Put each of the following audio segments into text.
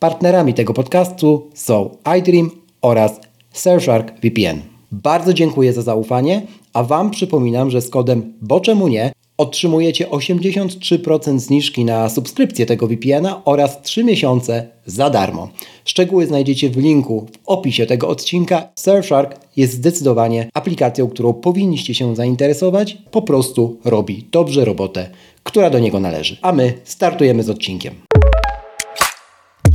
Partnerami tego podcastu są iDream oraz Surfshark VPN. Bardzo dziękuję za zaufanie, a Wam przypominam, że z kodem BOCZEMU NIE otrzymujecie 83% zniżki na subskrypcję tego VPN-a oraz 3 miesiące za darmo. Szczegóły znajdziecie w linku w opisie tego odcinka. Surfshark jest zdecydowanie aplikacją, którą powinniście się zainteresować. Po prostu robi dobrze robotę, która do niego należy. A my startujemy z odcinkiem.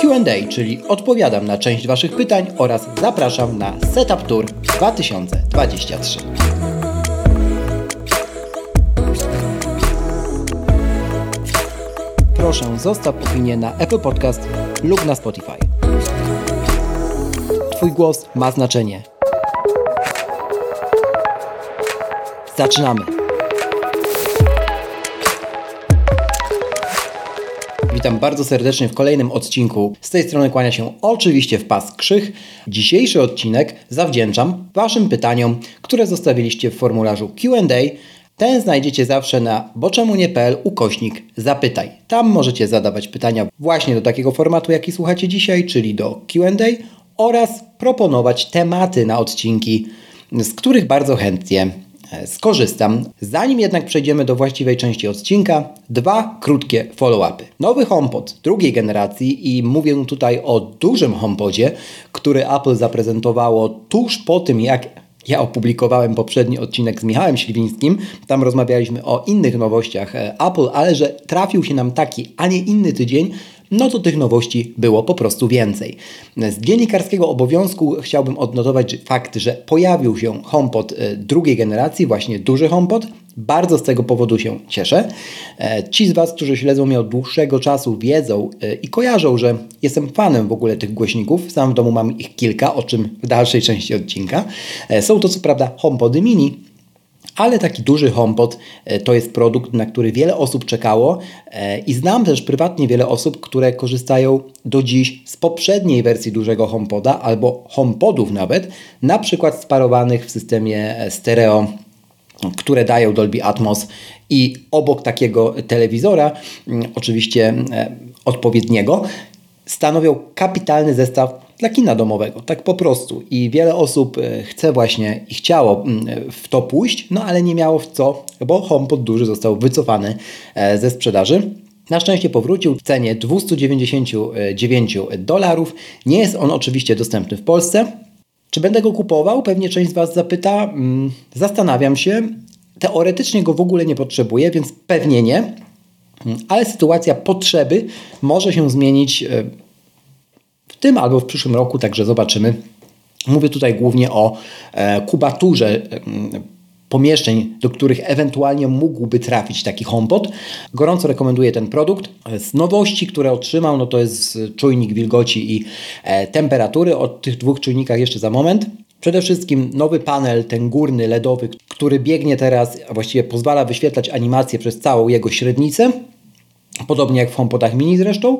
Q&A, czyli odpowiadam na część Waszych pytań oraz zapraszam na Setup Tour 2023. proszę zostaw opinię na Apple Podcast lub na Spotify. Twój głos ma znaczenie. Zaczynamy! Witam bardzo serdecznie w kolejnym odcinku. Z tej strony kłania się oczywiście w pas Krzych. Dzisiejszy odcinek zawdzięczam Waszym pytaniom, które zostawiliście w formularzu QA ten znajdziecie zawsze na boczemunie.pl ukośnik zapytaj. Tam możecie zadawać pytania właśnie do takiego formatu, jaki słuchacie dzisiaj, czyli do Q&A oraz proponować tematy na odcinki, z których bardzo chętnie skorzystam. Zanim jednak przejdziemy do właściwej części odcinka, dwa krótkie follow-upy. Nowy HomePod drugiej generacji i mówię tutaj o dużym HomePodzie, który Apple zaprezentowało tuż po tym, jak ja opublikowałem poprzedni odcinek z Michałem Śliwińskim. Tam rozmawialiśmy o innych nowościach e, Apple, ale że trafił się nam taki, a nie inny tydzień, no to tych nowości było po prostu więcej. Z dziennikarskiego obowiązku chciałbym odnotować fakt, że pojawił się HomePod e, drugiej generacji, właśnie duży HomePod. Bardzo z tego powodu się cieszę. E, ci z Was, którzy śledzą mnie od dłuższego czasu, wiedzą e, i kojarzą, że jestem fanem w ogóle tych głośników. Sam w domu mam ich kilka, o czym w dalszej części odcinka. Są to co prawda HomePody mini, ale taki duży HomePod e, to jest produkt, na który wiele osób czekało e, i znam też prywatnie wiele osób, które korzystają do dziś z poprzedniej wersji dużego HomePoda albo HomePodów nawet, na przykład sparowanych w systemie e, stereo które dają Dolby Atmos i obok takiego telewizora, mm, oczywiście odpowiedniego, stanowią kapitalny zestaw dla kina domowego, tak po prostu. I wiele osób e, chce właśnie i chciało mm, w to pójść, no ale nie miało w co, bo HomePod duży został wycofany e, ze sprzedaży. Na szczęście powrócił w cenie 299 dolarów. Nie jest on oczywiście dostępny w Polsce. Czy będę go kupował? Pewnie część z Was zapyta. Mm, zastanawiam się. Teoretycznie go w ogóle nie potrzebuję, więc pewnie nie. Mm, ale sytuacja potrzeby może się zmienić e, tym albo w przyszłym roku, także zobaczymy. Mówię tutaj głównie o e, kubaturze e, pomieszczeń, do których ewentualnie mógłby trafić taki HomePod. Gorąco rekomenduję ten produkt. Z nowości, które otrzymał, no to jest czujnik wilgoci i e, temperatury. O tych dwóch czujnikach jeszcze za moment. Przede wszystkim nowy panel, ten górny LEDowy, który biegnie teraz, a właściwie pozwala wyświetlać animację przez całą jego średnicę. Podobnie jak w HomePodach mini zresztą.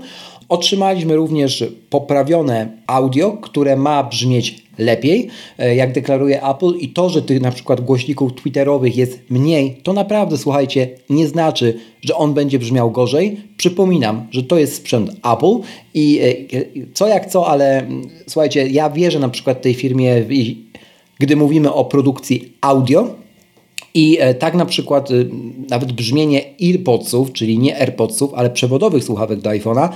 Otrzymaliśmy również poprawione audio, które ma brzmieć lepiej, e, jak deklaruje Apple i to, że tych na przykład głośników twitterowych jest mniej, to naprawdę, słuchajcie, nie znaczy, że on będzie brzmiał gorzej. Przypominam, że to jest sprzęt Apple i e, co jak co, ale mm, słuchajcie, ja wierzę na przykład tej firmie, gdy mówimy o produkcji audio, i e, tak na przykład y, nawet brzmienie AirPodsów, czyli nie AirPodsów, ale przewodowych słuchawek do iPhone'a,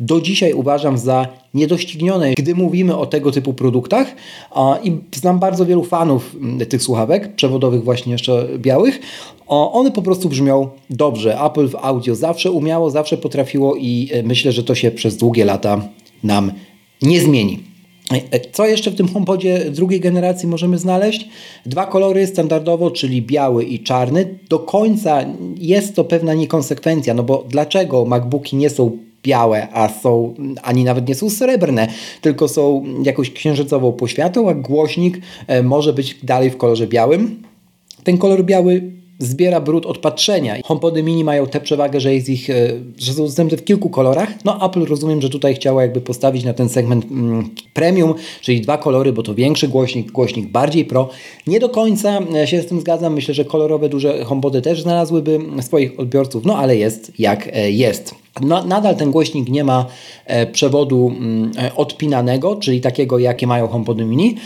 do dzisiaj uważam za niedoścignione, gdy mówimy o tego typu produktach. I znam bardzo wielu fanów tych słuchawek, przewodowych właśnie jeszcze białych. One po prostu brzmią dobrze. Apple w audio zawsze umiało, zawsze potrafiło i e, myślę, że to się przez długie lata nam nie zmieni. E, co jeszcze w tym HomePodzie drugiej generacji możemy znaleźć? Dwa kolory standardowo, czyli biały i czarny. Do końca jest to pewna niekonsekwencja, no bo dlaczego MacBooki nie są białe, a są, ani nawet nie są srebrne, tylko są jakąś księżycową poświatą, a głośnik e, może być dalej w kolorze białym. Ten kolor biały zbiera brud od patrzenia. HomePody mini mają tę przewagę, że jest ich, e, że są dostępne w kilku kolorach. No Apple rozumiem, że tutaj chciała jakby postawić na ten segment mm, premium, czyli dwa kolory, bo to większy głośnik, głośnik bardziej pro. Nie do końca e, się z tym zgadzam. Myślę, że kolorowe duże HomePody też znalazłyby swoich odbiorców, no ale jest jak e, jest. No, nadal ten głośnik nie ma przewodu mm, odpinanego, czyli takiego, jakie mają HomePody mini.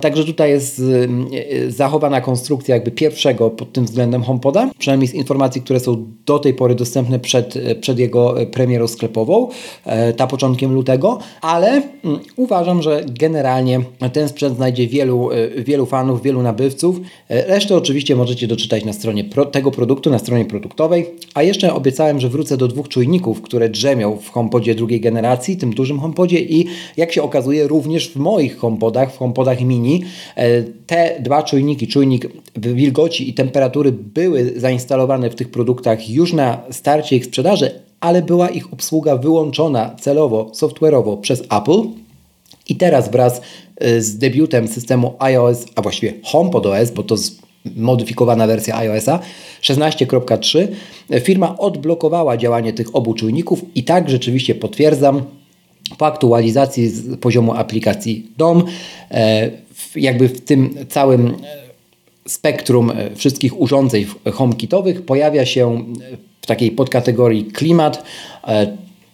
Także tutaj jest y, y, zachowana konstrukcja jakby pierwszego pod tym względem HomePoda, przynajmniej z informacji, które są do tej pory dostępne przed, y, przed jego premierą sklepową, e, ta początkiem lutego, ale mm, uważam, że generalnie ten sprzęt znajdzie wielu, wielu fanów, wielu nabywców. E, resztę oczywiście możecie doczytać na stronie pro, tego produktu, na stronie produktowej, a jeszcze obiecałem, że wrócę do dwóch czujników, które drzemią w HomePodzie drugiej generacji, tym dużym HomePodzie i jak się okazuje również w moich HomePodach, w HomePodach mini. E, te dwa czujniki, czujnik wilgoci i temperatury były zainstalowane w tych produktach już na starcie ich sprzedaży, ale była ich obsługa wyłączona celowo, software'owo przez Apple. I teraz wraz e, z debiutem systemu iOS, a właściwie HomePod OS, bo to modyfikowana wersja iOS-a 16.3, firma odblokowała działanie tych obu czujników i tak rzeczywiście potwierdzam, po aktualizacji z poziomu aplikacji DOM, e, jakby w tym całym e, spektrum e, wszystkich urządzeń HomeKitowych pojawia się w takiej podkategorii klimat,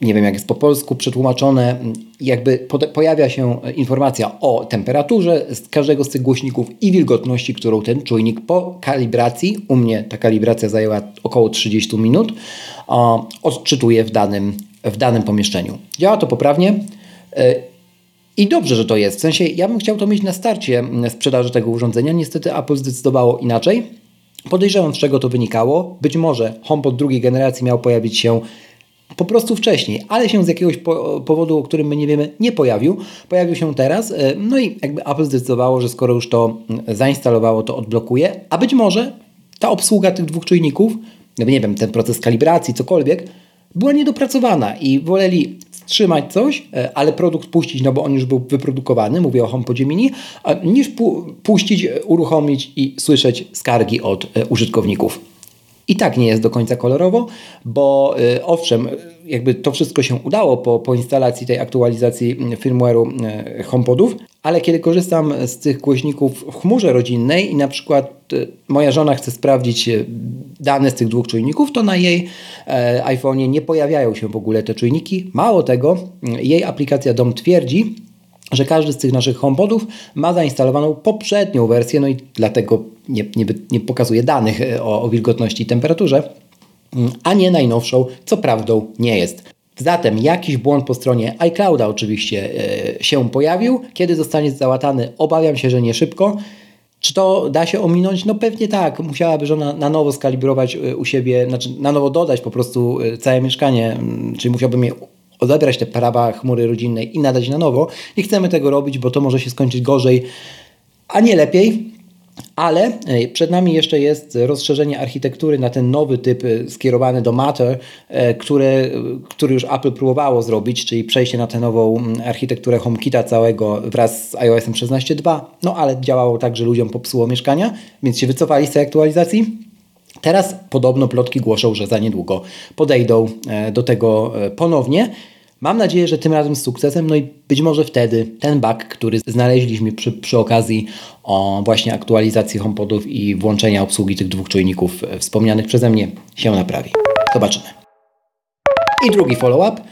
nie wiem jak jest po polsku przetłumaczone, jakby pojawia się informacja o temperaturze z każdego z tych głośników i wilgotności, którą ten czujnik po kalibracji, u mnie ta kalibracja zajęła około 30 minut, odczytuje w danym w danym pomieszczeniu. Działa to poprawnie e, i dobrze, że to jest. W sensie, ja bym chciał to mieć na starcie sprzedaży tego urządzenia. Niestety Apple zdecydowało inaczej. Podejrzewam, z czego to wynikało. Być może HomePod drugiej generacji miał pojawić się po prostu wcześniej, ale się z jakiegoś powodu, o którym my nie wiemy, nie pojawił. Pojawił się teraz. E, no i jakby Apple zdecydowało, że skoro już to zainstalowało, to odblokuje. A być może ta obsługa tych dwóch czujników, nie wiem, ten proces kalibracji, cokolwiek, była niedopracowana i woleli wstrzymać coś, e, ale produkt puścić, no bo on już był wyprodukowany, mówię o HomePodzie Mini, niż pu puścić, uruchomić i słyszeć skargi od e, użytkowników. I tak nie jest do końca kolorowo, bo y, owszem, jakby to wszystko się udało po, po instalacji tej aktualizacji firmware'u y, HomePodów, ale kiedy korzystam z tych głośników w chmurze rodzinnej i na przykład y, moja żona chce sprawdzić dane z tych dwóch czujników, to na jej iPhone'ie nie pojawiają się w ogóle te czujniki. Mało tego, jej aplikacja DOM twierdzi, że każdy z tych naszych HomePodów ma zainstalowaną poprzednią wersję, no i dlatego nie, nie, nie pokazuje danych e, o, o wilgotności i temperaturze, mm, a nie najnowszą, co prawdą nie jest. Zatem jakiś błąd po stronie iClouda oczywiście e, się pojawił. Kiedy zostanie załatany, obawiam się, że nie szybko. Czy to da się ominąć? No pewnie tak. Musiałaby żona na nowo skalibrować e, u siebie, znaczy na nowo dodać po prostu całe mieszkanie, mm, czyli musiałbym je odebrać te prawa chmury rodzinnej i nadać na nowo. Nie chcemy tego robić, bo to może się skończyć gorzej, a nie lepiej. Ale e, przed nami jeszcze jest rozszerzenie architektury na ten nowy typ e, skierowany do Matter, e, który, który już Apple próbowało zrobić, czyli przejście na tę nową architekturę HomeKita całego wraz z iOS 16.2. No ale działało tak, że ludziom popsuło mieszkania, więc się wycofali z tej aktualizacji. Teraz podobno plotki głoszą, że za niedługo podejdą do tego ponownie. Mam nadzieję, że tym razem z sukcesem, no i być może wtedy ten bug, który znaleźliśmy przy, przy okazji o właśnie aktualizacji HomePodów i włączenia obsługi tych dwóch czujników e, wspomnianych przeze mnie się naprawi. Zobaczymy. I drugi follow-up.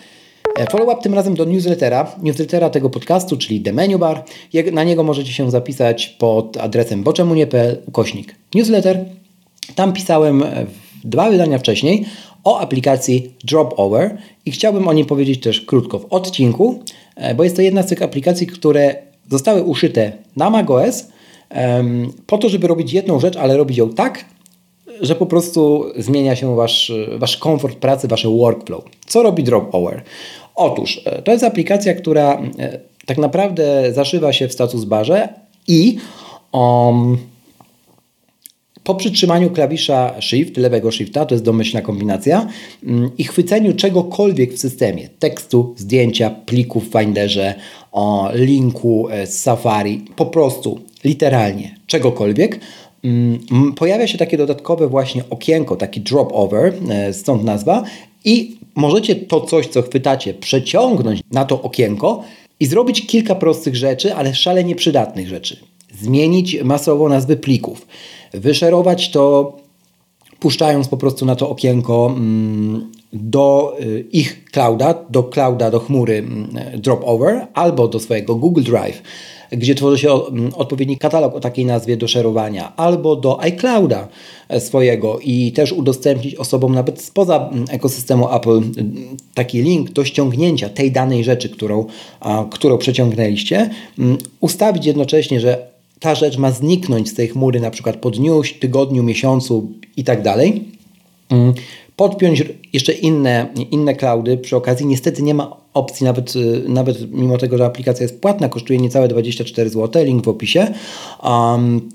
E, follow-up tym razem do newslettera, newslettera tego podcastu, czyli The Menu Bar. Na niego możecie się zapisać pod adresem boczemunie.pl ukośnik newsletter. Tam pisałem dwa wydania wcześniej o aplikacji Dropover i chciałbym o niej powiedzieć też krótko w odcinku, e, bo jest to jedna z tych aplikacji, które zostały uszyte na macOS po to, żeby robić jedną rzecz, ale robić ją tak, że po prostu zmienia się wasz, wasz komfort pracy, wasze workflow. Co robi Dropover? Otóż e, to jest aplikacja, która e, tak naprawdę zaszywa się w status barze i um, Po przytrzymaniu klawisza Shift, lewego Shifta, to jest domyślna kombinacja, mm, i chwyceniu czegokolwiek w systemie, tekstu, zdjęcia, plików w Finderze, linku e, z Safari, po prostu, literalnie, czegokolwiek, mm, pojawia się takie dodatkowe właśnie okienko, taki drop over, e, stąd nazwa, i możecie to coś, co chwytacie, przeciągnąć na to okienko i zrobić kilka prostych rzeczy, ale szalenie przydatnych rzeczy. Zmienić masowo nazwy plików, wyszerować to, puszczając po prostu na to okienko mm, do y, ich clouda, do clouda, do chmury mm, drop over albo do swojego Google Drive gdzie tworzy się mm, odpowiedni katalog o takiej nazwie do szerowania, albo do iClouda e, swojego i też udostępnić osobom nawet spoza ekosystemu Apple taki link do ściągnięcia tej danej rzeczy, którą, którą przeciągnęliście, ustawić jednocześnie, że ta rzecz ma zniknąć z tej chmury na przykład po dniu, tygodniu, miesiącu i tak dalej podpiąć jeszcze inne, inne cloudy. Przy okazji niestety nie ma opcji, nawet, y, nawet mimo tego, że aplikacja jest płatna, kosztuje niecałe 24 zł, link w opisie. Um,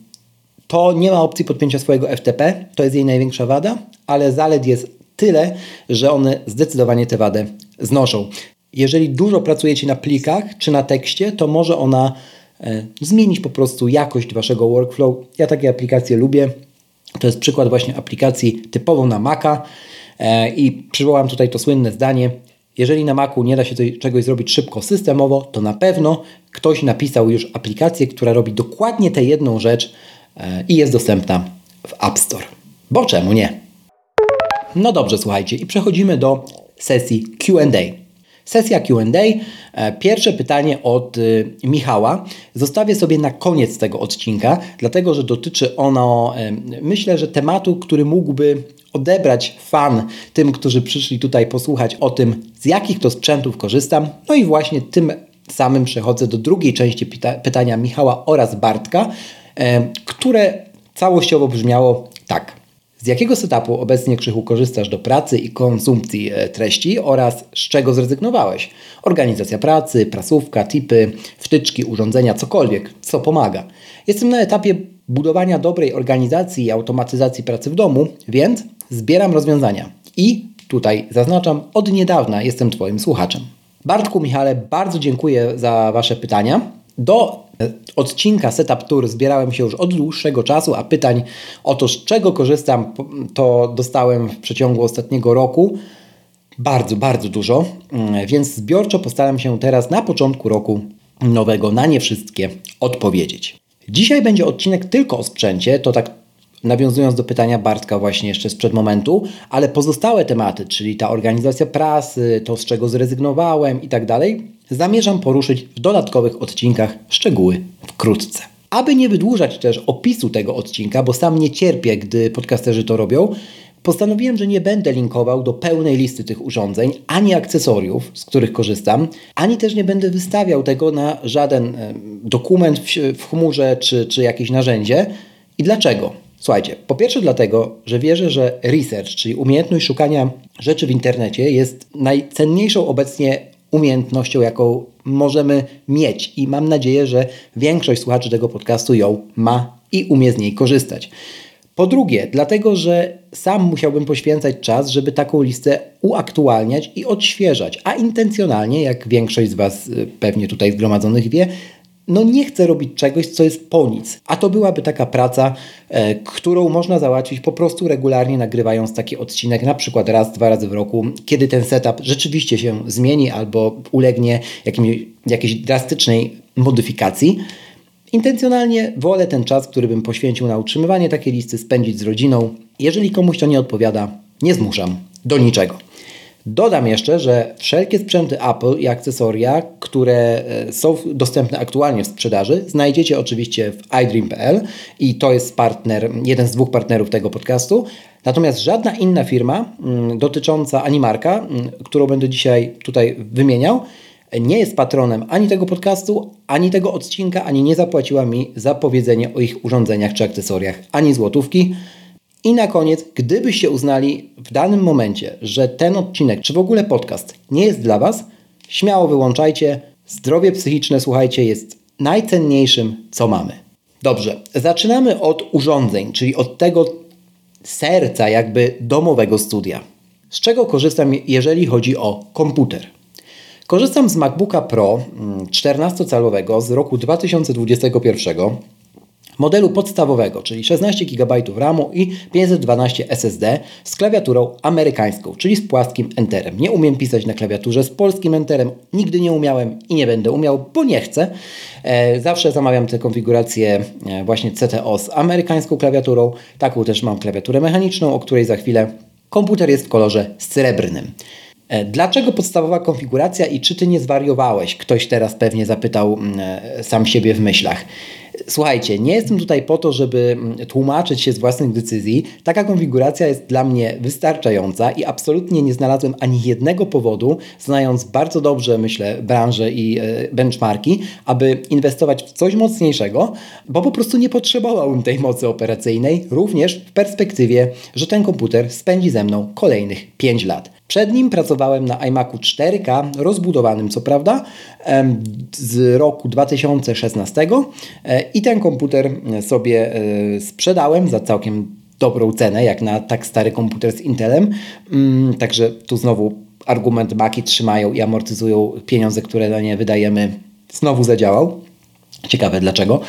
to nie ma opcji podpięcia swojego FTP, to jest jej największa wada, ale zalet jest tyle, że one zdecydowanie tę wadę znoszą. Jeżeli dużo pracujecie na plikach czy na tekście, to może ona zmienić po prostu jakość waszego workflow. Ja takie aplikacje lubię. To jest przykład właśnie aplikacji typowo na Maca. E, I przywołam tutaj to słynne zdanie: jeżeli na Macu nie da się czegoś zrobić szybko, systemowo, to na pewno ktoś napisał już aplikację, która robi dokładnie tę jedną rzecz e, i jest dostępna w App Store. Bo czemu nie? No dobrze, słuchajcie, i przechodzimy do sesji QA. Sesja QA. E, pierwsze pytanie od y, Michała zostawię sobie na koniec tego odcinka, dlatego że dotyczy ono, myślę, że tematu, który mógłby odebrać fan tym, którzy przyszli tutaj posłuchać o tym, z jakich to sprzętów korzystam. No i właśnie tym samym przechodzę do drugiej części pyta pytania Michała oraz Bartka, które całościowo brzmiało tak. Z jakiego setupu obecnie Krzychu korzystasz do pracy i konsumpcji e, treści oraz z czego zrezygnowałeś? Organizacja pracy, prasówka, tipy, wtyczki, urządzenia, cokolwiek, co pomaga. Jestem na etapie budowania dobrej organizacji i automatyzacji pracy w domu, więc zbieram rozwiązania. I tutaj zaznaczam, od niedawna jestem Twoim słuchaczem. Bartku, Michale, bardzo dziękuję za Wasze pytania. Do e, odcinka Setup Tour zbierałem się już od dłuższego czasu, a pytań o to, z czego korzystam, to dostałem w przeciągu ostatniego roku bardzo, bardzo dużo, mm, więc zbiorczo postaram się teraz na początku roku nowego na nie wszystkie odpowiedzieć. Dzisiaj będzie odcinek tylko o sprzęcie, to tak nawiązując do pytania Bartka właśnie jeszcze sprzed momentu, ale pozostałe tematy, czyli ta organizacja prasy, to z czego zrezygnowałem i tak dalej, zamierzam poruszyć w dodatkowych odcinkach szczegóły wkrótce. Aby nie wydłużać też opisu tego odcinka, bo sam nie cierpię, gdy podcasterzy to robią, postanowiłem, że nie będę linkował do pełnej listy tych urządzeń, ani akcesoriów, z których korzystam, ani też nie będę wystawiał tego na żaden dokument w chmurze czy, czy jakieś narzędzie. I dlaczego? Słuchajcie, po pierwsze dlatego, że wierzę, że research, czyli umiejętność szukania rzeczy w internecie jest najcenniejszą obecnie umiejętnością, jaką możemy mieć i mam nadzieję, że większość słuchaczy tego podcastu ją ma i umie z niej korzystać. Po drugie, dlatego, że sam musiałbym poświęcać czas, żeby taką listę uaktualniać i odświeżać, a intencjonalnie, jak większość z Was y, pewnie tutaj zgromadzonych wie, no nie chcę robić czegoś, co jest po nic. A to byłaby taka praca, e, którą można załatwić po prostu regularnie nagrywając taki odcinek, na przykład raz, dwa razy w roku, kiedy ten setup rzeczywiście się zmieni albo ulegnie jakiejś drastycznej modyfikacji. Intencjonalnie wolę ten czas, który bym poświęcił na utrzymywanie takiej listy, spędzić z rodziną. Jeżeli komuś to nie odpowiada, nie zmuszam do niczego. Dodam jeszcze, że wszelkie sprzęty Apple i akcesoria, które e, są dostępne aktualnie w sprzedaży, znajdziecie oczywiście w iDream.pl i to jest partner, jeden z dwóch partnerów tego podcastu. Natomiast żadna inna firma mm, dotycząca ani marka, mm, którą będę dzisiaj tutaj wymieniał, nie jest patronem ani tego podcastu, ani tego odcinka, ani nie zapłaciła mi za powiedzenie o ich urządzeniach czy akcesoriach, ani złotówki. I na koniec, gdybyście uznali w danym momencie, że ten odcinek, czy w ogóle podcast nie jest dla Was, śmiało wyłączajcie. Zdrowie psychiczne, słuchajcie, jest najcenniejszym, co mamy. Dobrze, zaczynamy od urządzeń, czyli od tego serca jakby domowego studia. Z czego korzystam, jeżeli chodzi o komputer? Korzystam z MacBooka Pro 14-calowego mm, z roku 2021 modelu podstawowego, czyli 16 GB RAMu i 512 SSD z klawiaturą amerykańską, czyli z płaskim enterem. Nie umiem pisać na klawiaturze z polskim enterem, nigdy nie umiałem i nie będę umiał, bo nie chcę. E, zawsze zamawiam tę konfigurację e, właśnie CTO z amerykańską klawiaturą. Taką też mam klawiaturę mechaniczną, o której za chwilę. Komputer jest w kolorze srebrnym. E, dlaczego podstawowa konfiguracja i czy ty nie zwariowałeś? Ktoś teraz pewnie zapytał mm, sam siebie w myślach. Słuchajcie, nie jestem tutaj po to, żeby mm, tłumaczyć się z własnych decyzji. Taka konfiguracja jest dla mnie wystarczająca i absolutnie nie znalazłem ani jednego powodu, znając bardzo dobrze, myślę, branżę i e, benchmarki, aby inwestować w coś mocniejszego, bo po prostu nie potrzebowałbym tej mocy operacyjnej, również w perspektywie, że ten komputer spędzi ze mną kolejnych 5 lat. Przed nim pracowałem na iMacu 4K, rozbudowanym co prawda, z roku 2016 e, i ten komputer sobie e, sprzedałem za całkiem dobrą cenę, jak na tak stary komputer z Intelem. Mm, także tu znowu argument Maki trzymają i amortyzują pieniądze, które na nie wydajemy. Znowu zadziałał. Ciekawe dlaczego.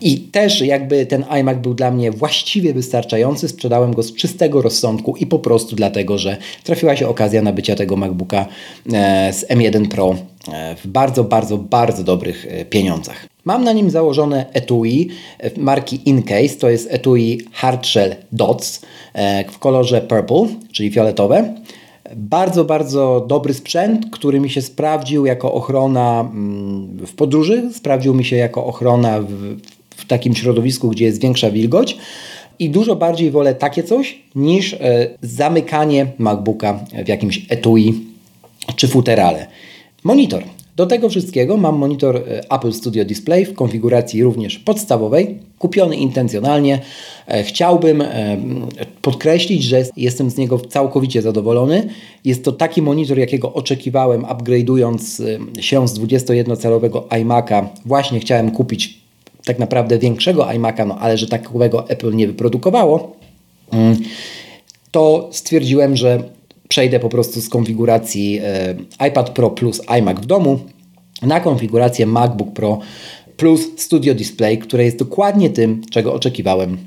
I też jakby ten iMac był dla mnie właściwie wystarczający, sprzedałem go z czystego rozsądku i po prostu dlatego, że trafiła się okazja nabycia tego MacBooka e, z M1 Pro e, w bardzo, bardzo, bardzo dobrych e, pieniądzach. Mam na nim założone etui marki Incase, to jest etui Hardshell Dots w kolorze purple, czyli fioletowe. Bardzo, bardzo dobry sprzęt, który mi się sprawdził jako ochrona mm, w podróży, sprawdził mi się jako ochrona w takim środowisku, gdzie jest większa wilgoć. I dużo bardziej wolę takie coś niż e, zamykanie MacBooka w jakimś etui czy futerale. Monitor. Do tego wszystkiego mam monitor e, Apple Studio Display w konfiguracji również podstawowej, kupiony intencjonalnie. E, chciałbym podkreślić, że jestem z niego całkowicie zadowolony. Jest to taki monitor, jakiego oczekiwałem, upgrade'ując się z 21-calowego iMac'a. Właśnie chciałem kupić tak naprawdę większego iMac'a, no ale że takowego Apple nie wyprodukowało, mm, to stwierdziłem, że przejdę po prostu z konfiguracji e, iPad Pro plus iMac w domu na konfigurację MacBook Pro plus Studio Display, które jest dokładnie tym, czego oczekiwałem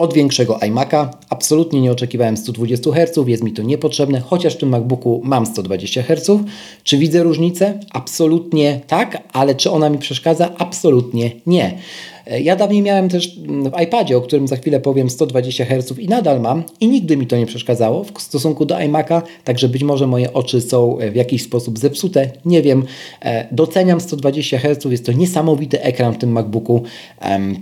od większego iMac'a. Absolutnie nie oczekiwałem 120 Hz, jest mi to niepotrzebne, chociaż w tym MacBooku mam 120 Hz. Czy widzę różnicę? Absolutnie tak, ale czy ona mi przeszkadza? Absolutnie nie. E, ja dawniej miałem też mm, w iPadzie, o którym za chwilę powiem, 120 Hz i nadal mam i nigdy mi to nie przeszkadzało w stosunku do iMac'a, także być może moje oczy są e, w jakiś sposób zepsute, nie wiem. E, doceniam 120 Hz, jest to niesamowity ekran w tym MacBooku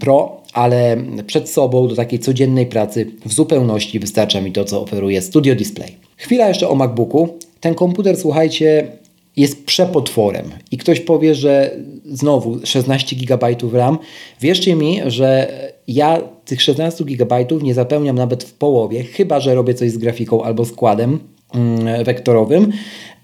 Pro, ale przed sobą do takiej codziennej pracy w zupełności wystarcza mi to, co oferuje Studio Display. Chwila jeszcze o MacBooku. Ten komputer, słuchajcie, jest przepotworem. I ktoś powie, że znowu 16 GB RAM. Wierzcie mi, że ja tych 16 GB nie zapełniam nawet w połowie, chyba że robię coś z grafiką albo składem mm, wektorowym.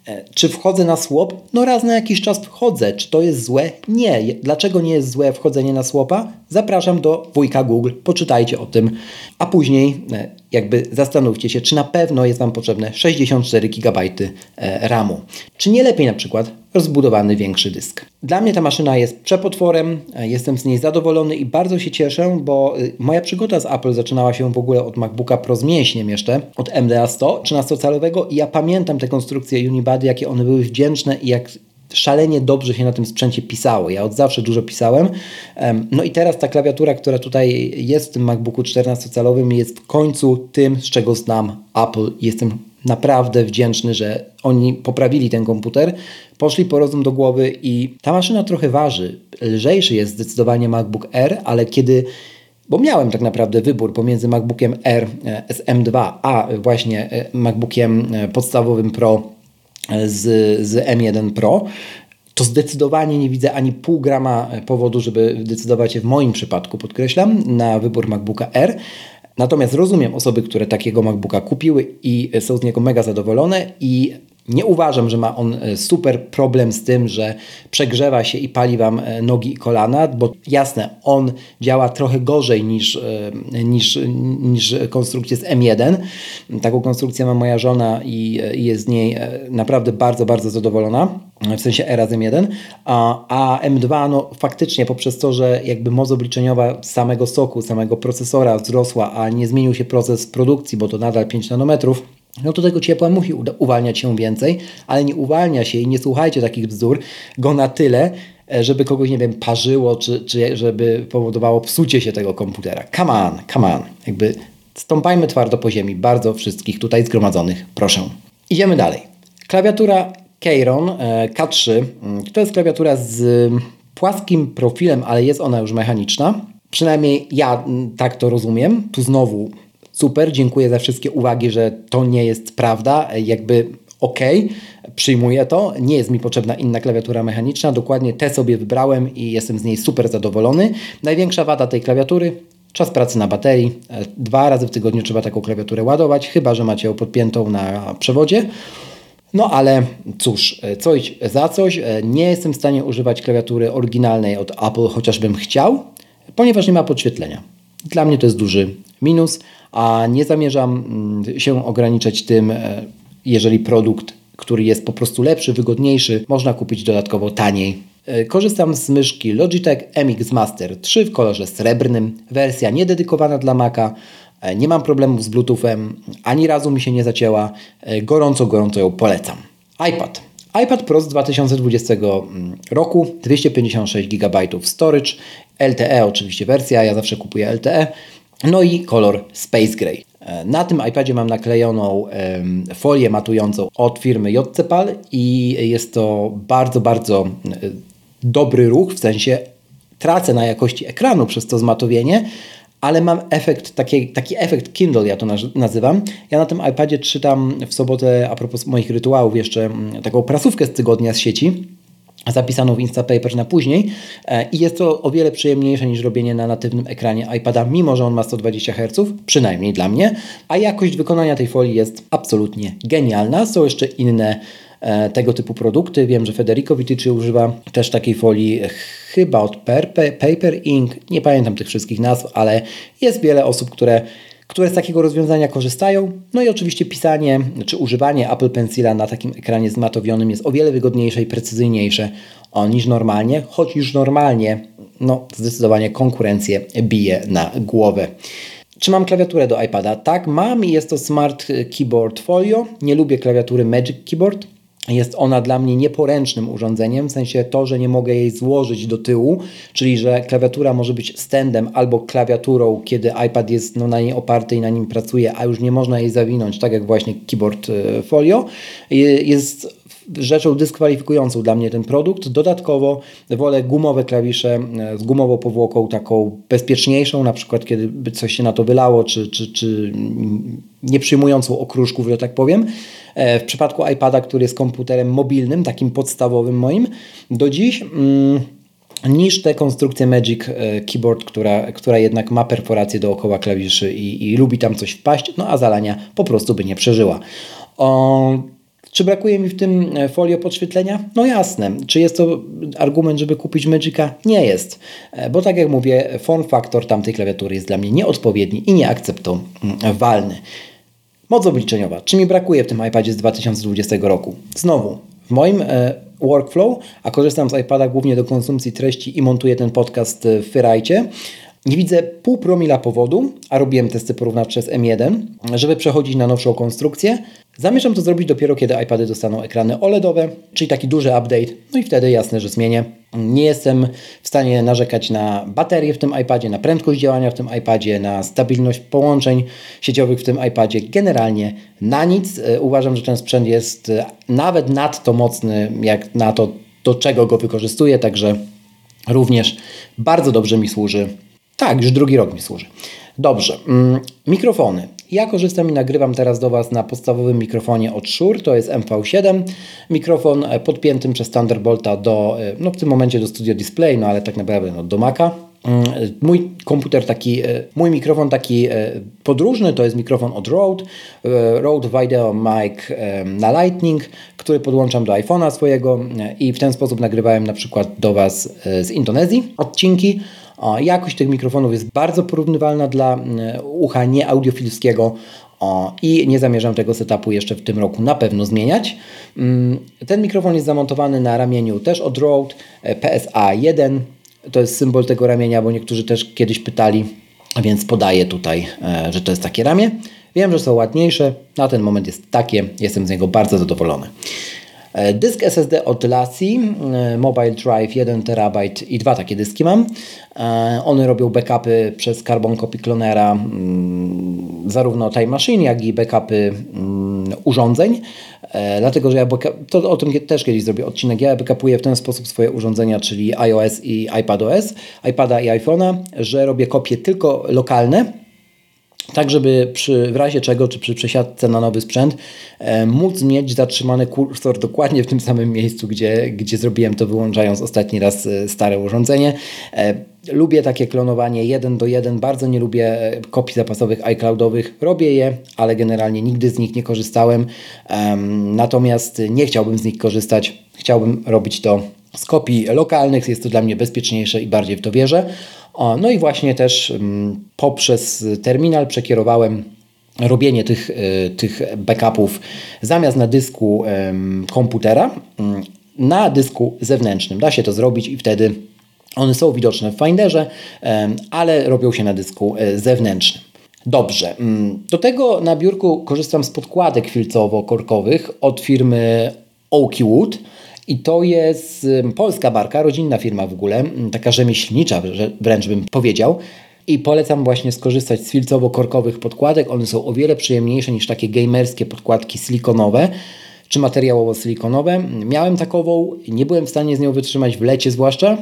E, czy wchodzę na swap? No raz na jakiś czas wchodzę. Czy to jest złe? Nie. Dlaczego nie jest złe wchodzenie na swapa? Zapraszam do wujka Google, poczytajcie o tym, a później e, jakby zastanówcie się, czy na pewno jest Wam potrzebne 64 GB e, RAMu. Czy nie lepiej na przykład rozbudowany większy dysk. Dla mnie ta maszyna jest przepotworem, jestem z niej zadowolony i bardzo się cieszę, bo moja przygoda z Apple zaczynała się w ogóle od MacBooka Pro z mięśniem jeszcze, od MDA 100 13-calowego i ja pamiętam te konstrukcje Unibody, jakie one były wdzięczne i jak szalenie dobrze się na tym sprzęcie pisało. Ja od zawsze dużo pisałem. No i teraz ta klawiatura, która tutaj jest w tym MacBooku 14-calowym jest w końcu tym, z czego znam Apple. Jestem naprawdę wdzięczny, że oni poprawili ten komputer, poszli po rozum do głowy i ta maszyna trochę waży. Lżejszy jest zdecydowanie MacBook Air, ale kiedy bo miałem tak naprawdę wybór pomiędzy MacBookiem R e, M2 a właśnie e, MacBookiem e, podstawowym Pro z, z M1 Pro, to zdecydowanie nie widzę ani pół grama powodu, żeby decydować się w moim przypadku, podkreślam, na wybór MacBooka R. Natomiast rozumiem osoby, które takiego MacBooka kupiły i są z niego mega zadowolone i Nie uważam, że ma on e, super problem z tym, że przegrzewa się i pali Wam e, nogi i kolana, bo jasne, on działa trochę gorzej niż, e, niż, niż konstrukcja z M1. Taką konstrukcję ma moja żona i, i jest z niej naprawdę bardzo, bardzo zadowolona, w sensie ERA z M1, a, a M2 no, faktycznie poprzez to, że jakby moc obliczeniowa samego soku, samego procesora wzrosła, a nie zmienił się proces produkcji, bo to nadal 5 nanometrów, no to tego ciepła musi uwalniać się więcej, ale nie uwalnia się i nie słuchajcie takich bzdur go na tyle, e, żeby kogoś, nie wiem, parzyło, czy, czy żeby powodowało psucie się tego komputera. Come on, come on. Jakby stąpajmy twardo po ziemi. Bardzo wszystkich tutaj zgromadzonych proszę. Idziemy dalej. Klawiatura Keyron e, K3 mm, to jest klawiatura z płaskim profilem, ale jest ona już mechaniczna. Przynajmniej ja mm, tak to rozumiem. Tu znowu super, dziękuję za wszystkie uwagi, że to nie jest prawda, jakby ok, przyjmuję to, nie jest mi potrzebna inna klawiatura mechaniczna, dokładnie tę sobie wybrałem i jestem z niej super zadowolony. Największa wada tej klawiatury Czas pracy na baterii. Dwa razy w tygodniu trzeba taką klawiaturę ładować, chyba że macie ją podpiętą na przewodzie. No ale cóż, coś za coś. Nie jestem w stanie używać klawiatury oryginalnej od Apple, chociażbym chciał, ponieważ nie ma podświetlenia. Dla mnie to jest duży minus, a nie zamierzam mm, się ograniczać tym, e, jeżeli produkt, który jest po prostu lepszy, wygodniejszy, można kupić dodatkowo taniej. E, korzystam z myszki Logitech MX Master 3 w kolorze srebrnym, wersja niededykowana dla Maca. E, nie mam problemów z Bluetoothem, ani razu mi się nie zacięła. Gorąco, gorąco ją polecam. iPad. iPad Pro z 2020 mm, roku, 256 GB storage, LTE oczywiście wersja, ja zawsze kupuję LTE. No i kolor Space Gray. E, na tym iPadzie mam naklejoną folię matującą od firmy JCPAL i jest to bardzo, bardzo e, dobry ruch, w sensie tracę na jakości ekranu przez to zmatowienie, ale mam efekt, taki, taki efekt Kindle, ja to nazywam. Ja na tym iPadzie czytam w sobotę, a propos moich rytuałów, jeszcze mm, taką prasówkę z tygodnia z sieci zapisaną w Instapaper na później e, i jest to o wiele przyjemniejsze niż robienie na natywnym ekranie iPada, mimo że on ma 120 Hz, przynajmniej dla mnie, a jakość wykonania tej folii jest absolutnie genialna. Są jeszcze inne e, tego typu produkty. Wiem, że Federico Vitici używa też takiej folii chyba od Paper Ink, nie pamiętam tych wszystkich nazw, ale jest wiele osób, które które z takiego rozwiązania korzystają. No i oczywiście pisanie czy używanie Apple Pencila na takim ekranie zmatowionym jest o wiele wygodniejsze i precyzyjniejsze niż normalnie, choć już normalnie no, zdecydowanie konkurencję bije na głowę. Czy mam klawiaturę do iPada? Tak, mam i jest to Smart Keyboard Folio. Nie lubię klawiatury Magic Keyboard. Jest ona dla mnie nieporęcznym urządzeniem, w sensie to, że nie mogę jej złożyć do tyłu, czyli że klawiatura może być standem albo klawiaturą, kiedy iPad jest no, na niej oparty i na nim pracuje, a już nie można jej zawinąć, tak jak właśnie keyboard e, folio. Jest rzeczą dyskwalifikującą dla mnie ten produkt. Dodatkowo wolę gumowe klawisze e, z gumową powłoką, taką bezpieczniejszą, na przykład kiedy coś się na to wylało, czy, czy, czy nie przyjmującą okruszków, że tak powiem. E, w przypadku iPada, który jest komputerem mobilnym, takim podstawowym moim, do dziś. Mm, niż te konstrukcje Magic e, Keyboard, która, która jednak ma perforację dookoła klawiszy i, i lubi tam coś wpaść, no a zalania po prostu by nie przeżyła. O, czy brakuje mi w tym e, folio podświetlenia? No jasne. Czy jest to argument, żeby kupić Magica? Nie jest. Bo tak jak mówię, form factor tamtej klawiatury jest dla mnie nieodpowiedni i nieakceptowalny. Moc obliczeniowa. Czy mi brakuje w tym iPadzie z 2020 roku? Znowu, w moim e, workflow, a korzystam z iPada głównie do konsumpcji treści i montuję ten podcast w Fyrajcie, nie widzę pół promila powodu, a robiłem testy porównawcze z M1, żeby przechodzić na nowszą konstrukcję. Zamierzam to zrobić dopiero, kiedy iPady dostaną ekrany OLEDowe, czyli taki duży update, no i wtedy jasne, że zmienię. Nie jestem w stanie narzekać na baterię w tym iPadzie, na prędkość działania w tym iPadzie, na stabilność połączeń sieciowych w tym iPadzie. Generalnie na nic. E, uważam, że ten sprzęt jest e, nawet nadto mocny, jak na to, do czego go wykorzystuję, także również bardzo dobrze mi służy tak, już drugi rok mi służy. Dobrze, mm, mikrofony. Ja korzystam i nagrywam teraz do Was na podstawowym mikrofonie od Shure, to jest MV7. Mikrofon e, podpiętym przez Thunderbolta do, e, no w tym momencie do Studio Display, no ale tak naprawdę no, do Maca. Mm, mój komputer taki, e, mój mikrofon taki e, podróżny to jest mikrofon od Rode, e, Rode Video Mic na Lightning, który podłączam do iPhone'a swojego i w ten sposób nagrywałem na przykład do Was z Indonezji odcinki. Jakość tych mikrofonów jest bardzo porównywalna dla ucha nieaudiofilskiego i nie zamierzam tego setupu jeszcze w tym roku na pewno zmieniać. Mm, ten mikrofon jest zamontowany na ramieniu też od Rode PSA 1 to jest symbol tego ramienia, bo niektórzy też kiedyś pytali, więc podaję tutaj, e, że to jest takie ramię. Wiem, że są ładniejsze, na ten moment jest takie, jestem z niego bardzo zadowolony. E, dysk SSD od Lassi, e, Mobile Drive 1 TB i dwa takie dyski mam. One robią backupy przez Carbon Copy Clonera mm, zarówno Time Machine, jak i backupy mm, urządzeń. E, dlatego, że ja to o tym też kiedyś zrobię odcinek. Ja backupuję w ten sposób swoje urządzenia, czyli iOS i iPadOS, iPada i iPhone'a, że robię kopie tylko lokalne, tak żeby przy, w razie czego, czy przy przesiadce na nowy sprzęt, e, móc mieć zatrzymany kursor dokładnie w tym samym miejscu, gdzie, gdzie zrobiłem to wyłączając ostatni raz e, stare urządzenie. E, lubię takie klonowanie jeden do jeden, bardzo nie lubię e, kopii zapasowych iCloudowych. Robię je, ale generalnie nigdy z nich nie korzystałem. Natomiast nie chciałbym z nich korzystać. Chciałbym robić to z kopii lokalnych. Jest to dla mnie bezpieczniejsze i bardziej w to wierzę. No i właśnie też mm, poprzez terminal przekierowałem robienie tych, e, tych backupów zamiast na dysku komputera mm, na dysku zewnętrznym. Da się to zrobić i wtedy one są widoczne w Finderze, ale robią się na dysku e, zewnętrznym. Dobrze. Mm, do tego na biurku korzystam z podkładek filcowo-korkowych od firmy Oakywood. I to jest polska barka, rodzinna firma w ogóle, taka rzemieślnicza wręcz bym powiedział. I polecam właśnie skorzystać z filcowo-korkowych podkładek. One są o wiele przyjemniejsze niż takie gamerskie podkładki silikonowe czy materiałowo-silikonowe. Miałem takową, nie byłem w stanie z nią wytrzymać w lecie zwłaszcza,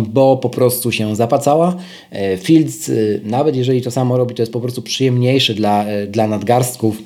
bo po prostu się zapacała. E, filc, nawet jeżeli to samo robi, to jest po prostu przyjemniejszy dla, e, dla nadgarstków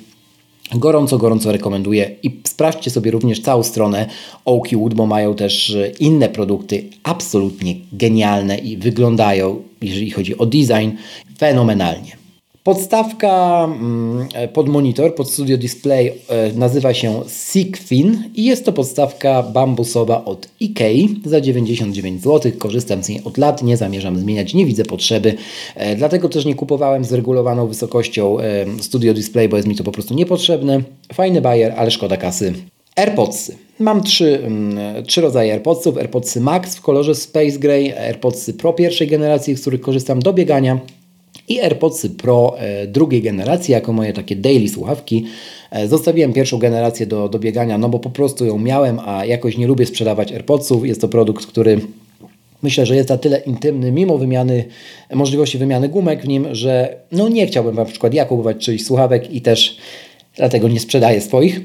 Gorąco, gorąco rekomenduję i sprawdźcie sobie również całą stronę Oakwood, bo mają też e, inne produkty absolutnie genialne i wyglądają, jeżeli chodzi o design, fenomenalnie. Podstawka mm, pod monitor, pod Studio Display e, nazywa się Sigfin i jest to podstawka bambusowa od IKEA za 99 zł. Korzystam z niej od lat, nie zamierzam zmieniać, nie widzę potrzeby. E, dlatego też nie kupowałem z regulowaną wysokością e, Studio Display, bo jest mi to po prostu niepotrzebne. Fajny bajer, ale szkoda kasy. AirPodsy. Mam trzy, mm, trzy rodzaje AirPodsów. AirPodsy Max w kolorze Space Gray, AirPodsy Pro pierwszej generacji, z których korzystam do biegania i AirPods Pro e, drugiej generacji jako moje takie daily słuchawki. E, zostawiłem pierwszą generację do, do biegania, no bo po prostu ją miałem, a jakoś nie lubię sprzedawać AirPodsów. Jest to produkt, który myślę, że jest na tyle intymny, mimo wymiany, możliwości wymiany gumek w nim, że no nie chciałbym na przykład ja kupować czyichś słuchawek i też dlatego nie sprzedaję swoich.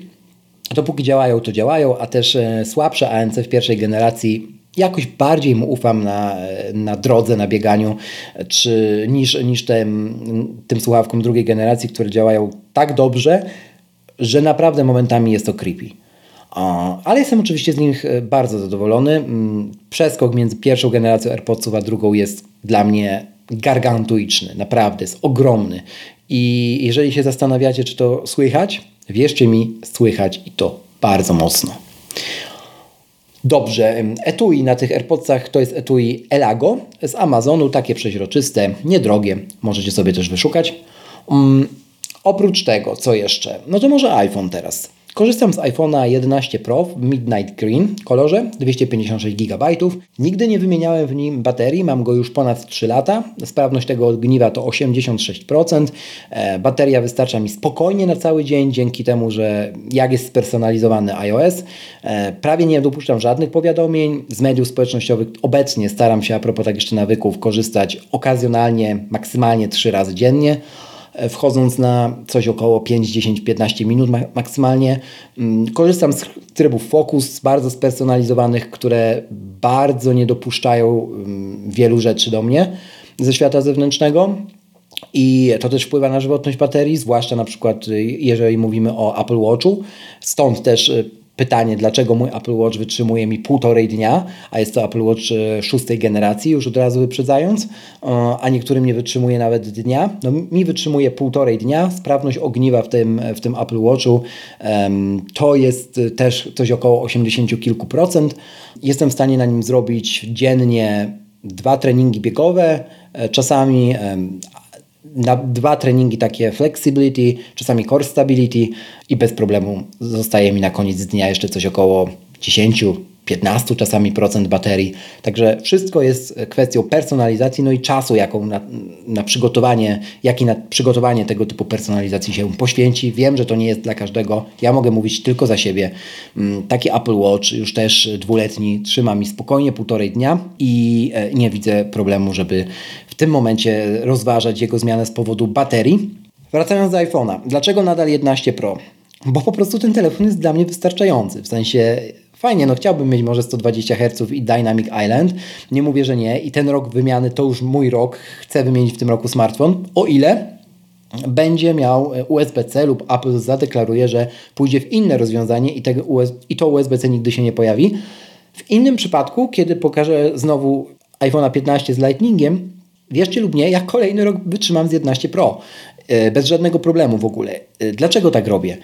Dopóki działają, to działają, a też e, słabsze ANC w pierwszej generacji jakoś bardziej mu ufam na, na drodze, na bieganiu, czy, niż, niż tym, tym słuchawkom drugiej generacji, które działają tak dobrze, że naprawdę momentami jest to creepy. Ale jestem oczywiście z nich e, bardzo zadowolony. Przeskok między pierwszą generacją AirPodsów a drugą jest dla mnie gargantuiczny, naprawdę jest ogromny. I jeżeli się zastanawiacie, czy to słychać, wierzcie mi, słychać i to bardzo mocno. Dobrze, etui na tych AirPodsach to jest etui Elago z Amazonu, takie przeźroczyste, niedrogie, możecie sobie też wyszukać. Um, oprócz tego, co jeszcze? No to może iPhone teraz. Korzystam z iPhone'a 11 Pro w Midnight Green kolorze, 256 GB. Nigdy nie wymieniałem w nim baterii, mam go już ponad 3 lata. Sprawność tego ogniwa to 86%. E, bateria wystarcza mi spokojnie na cały dzień, dzięki temu, że jak jest spersonalizowany iOS, e, prawie nie dopuszczam żadnych powiadomień. Z mediów społecznościowych obecnie staram się, a propos tak jeszcze nawyków, korzystać okazjonalnie, maksymalnie 3 razy dziennie wchodząc na coś około 5, 10, 15 minut maksymalnie. Mm, korzystam z trybów Focus, bardzo spersonalizowanych, które bardzo nie dopuszczają mm, wielu rzeczy do mnie ze świata zewnętrznego. I to też wpływa na żywotność baterii, zwłaszcza na przykład y, jeżeli mówimy o Apple Watchu. Stąd też y, pytanie, dlaczego mój Apple Watch wytrzymuje mi półtorej dnia, a jest to Apple Watch e, szóstej generacji, już od razu wyprzedzając, a niektórym nie wytrzymuje nawet dnia. No, mi wytrzymuje półtorej dnia. Sprawność ogniwa w tym, w tym Apple Watchu to jest też coś około 80 kilku procent. Jestem w stanie na nim zrobić dziennie dwa treningi biegowe, e, czasami na dwa treningi takie flexibility, czasami core stability i bez problemu zostaje mi na koniec dnia jeszcze coś około 10 15 czasami procent baterii. Także wszystko jest kwestią personalizacji, no i czasu, jaką na, na, przygotowanie, jaki na przygotowanie tego typu personalizacji się poświęci. Wiem, że to nie jest dla każdego. Ja mogę mówić tylko za siebie. Mm, taki Apple Watch, już też dwuletni, trzyma mi spokojnie półtorej dnia i e, nie widzę problemu, żeby w tym momencie rozważać jego zmianę z powodu baterii. Wracając do iPhone'a. Dlaczego nadal 11 Pro? Bo po prostu ten telefon jest dla mnie wystarczający. W sensie Fajnie, no chciałbym mieć może 120 Hz i Dynamic Island. Nie mówię, że nie. I ten rok wymiany to już mój rok. Chcę wymienić w tym roku smartfon. O ile będzie miał USB-C lub Apple zadeklaruje, że pójdzie w inne rozwiązanie i, tego US i to USB-C nigdy się nie pojawi. W innym przypadku, kiedy pokażę znowu iPhone'a 15 z Lightningiem, wierzcie lub nie, ja kolejny rok wytrzymam z 11 Pro. E, bez żadnego problemu w ogóle. E, dlaczego tak robię?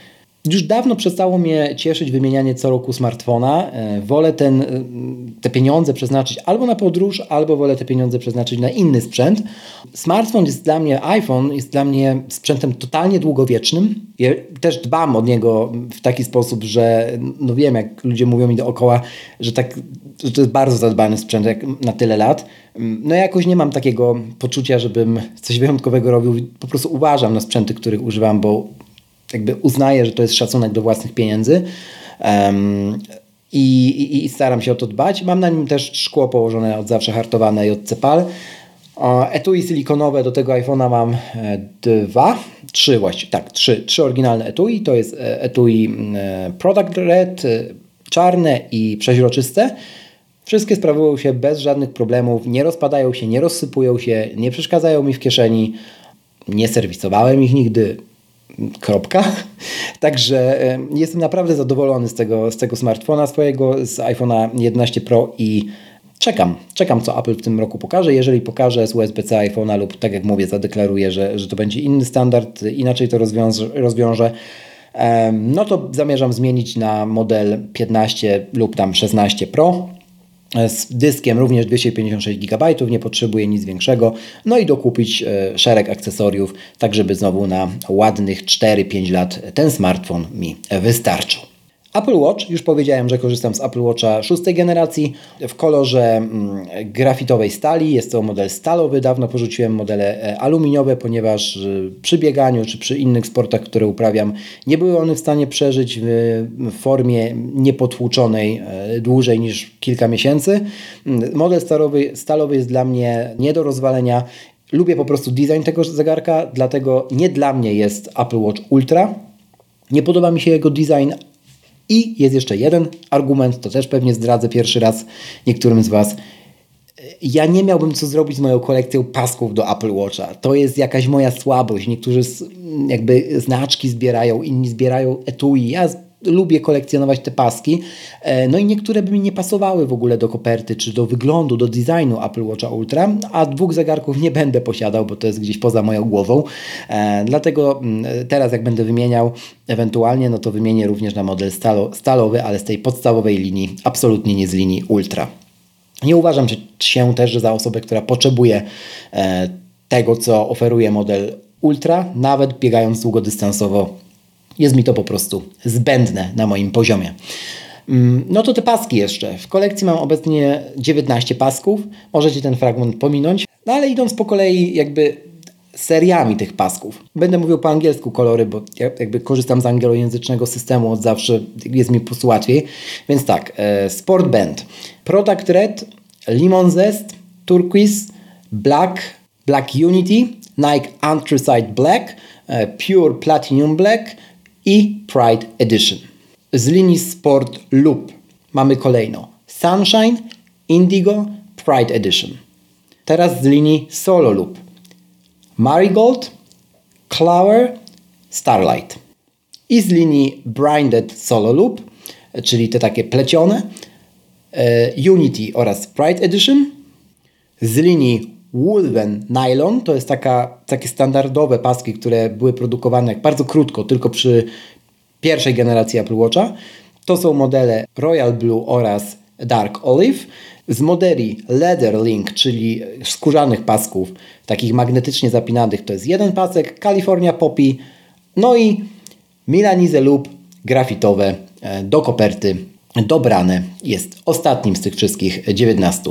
Już dawno przestało mnie cieszyć wymienianie co roku smartfona. E, wolę ten, e, te pieniądze przeznaczyć albo na podróż, albo wolę te pieniądze przeznaczyć na inny sprzęt. Smartfon jest dla mnie, iPhone jest dla mnie sprzętem totalnie długowiecznym. Ja też dbam od niego w taki sposób, że no wiem, jak ludzie mówią mi dookoła, że, tak, że to jest bardzo zadbany sprzęt na tyle lat. No ja jakoś nie mam takiego poczucia, żebym coś wyjątkowego robił. Po prostu uważam na sprzęty, których używam, bo jakby uznaję, że to jest szacunek do własnych pieniędzy. Um, i, i, i, staram się o to dbać. Mam na nim też szkło położone od zawsze hartowane JC PAL. Etui silikonowe do tego iPhone'a mam e, dwa, trzy właściwie, tak, trzy, trzy oryginalne etui. To jest e, etui e, Product Red, czarne i przeźroczyste. Wszystkie sprawują się bez żadnych problemów, nie rozpadają się, nie rozsypują się, nie przeszkadzają mi w kieszeni. Nie serwisowałem ich nigdy, Kropka. Także jestem naprawdę zadowolony z tego, z tego smartfona swojego, z iPhone'a 11 Pro i czekam. Czekam, co Apple w tym roku pokaże. Jeżeli pokaże z USB-C iPhone'a lub tak jak mówię, zadeklaruje, że, że to będzie inny standard, inaczej to rozwiąże, rozwiąże no to zamierzam zmienić na model 15 lub tam 16 Pro z dyskiem również 256 GB, nie potrzebuję nic większego, no i dokupić e, szereg akcesoriów, tak żeby znowu na ładnych 4-5 lat ten smartfon mi wystarczył. Apple Watch, już powiedziałem, że korzystam z Apple Watcha szóstej generacji w kolorze mm, grafitowej stali. Jest to model stalowy. Dawno porzuciłem modele e, aluminiowe, ponieważ e, przy bieganiu czy przy innych sportach, które uprawiam, nie były one w stanie przeżyć w formie niepotłuczonej e, dłużej niż kilka miesięcy. Mm, model stalowy, stalowy jest dla mnie nie do rozwalenia. Lubię po prostu design tego zegarka, dlatego nie dla mnie jest Apple Watch Ultra. Nie podoba mi się jego design i jest jeszcze jeden argument, to też pewnie zdradzę pierwszy raz niektórym z Was. Ja nie miałbym co zrobić z moją kolekcją pasków do Apple Watcha. To jest jakaś moja słabość. Niektórzy jakby znaczki zbierają, inni zbierają etui. Ja lubię kolekcjonować te paski. E, no i niektóre by mi nie pasowały w ogóle do koperty, czy do wyglądu, do designu Apple Watcha Ultra, a dwóch zegarków nie będę posiadał, bo to jest gdzieś poza moją głową. E, dlatego mm, teraz jak będę wymieniał ewentualnie, no to wymienię również na model stalo, stalowy, ale z tej podstawowej linii, absolutnie nie z linii Ultra. Nie uważam się też za osobę, która potrzebuje e, tego, co oferuje model Ultra, nawet biegając długodystansowo jest mi to po prostu zbędne na moim poziomie. Mm, no to te paski jeszcze. W kolekcji mam obecnie 19 pasków. Możecie ten fragment pominąć. No ale idąc po kolei jakby seriami tych pasków. Będę mówił po angielsku kolory, bo ja jakby korzystam z angielojęzycznego systemu od zawsze, jest mi po prostu łatwiej. Więc tak, e, Sport Band, Product Red, Lemon Zest, Turquoise, Black, Black Unity, Nike Anthracite Black, e, Pure Platinum Black, i Pride Edition. Z linii Sport Loop mamy kolejno Sunshine, Indigo, Pride Edition. Teraz z linii Solo Loop Marigold, Clower, Starlight. I z linii Branded Solo Loop czyli te takie plecione, e, Unity oraz Pride Edition, z linii Woolven Nylon, to jest taka, takie standardowe paski, które były produkowane bardzo krótko, tylko przy pierwszej generacji Apple Watcha. To są modele Royal Blue oraz Dark Olive. Z modeli Leather Link, czyli skórzanych pasków, takich magnetycznie zapinanych, to jest jeden pasek, California Poppy, no i Milanize Loop grafitowe e, do koperty dobrane jest ostatnim z tych wszystkich 19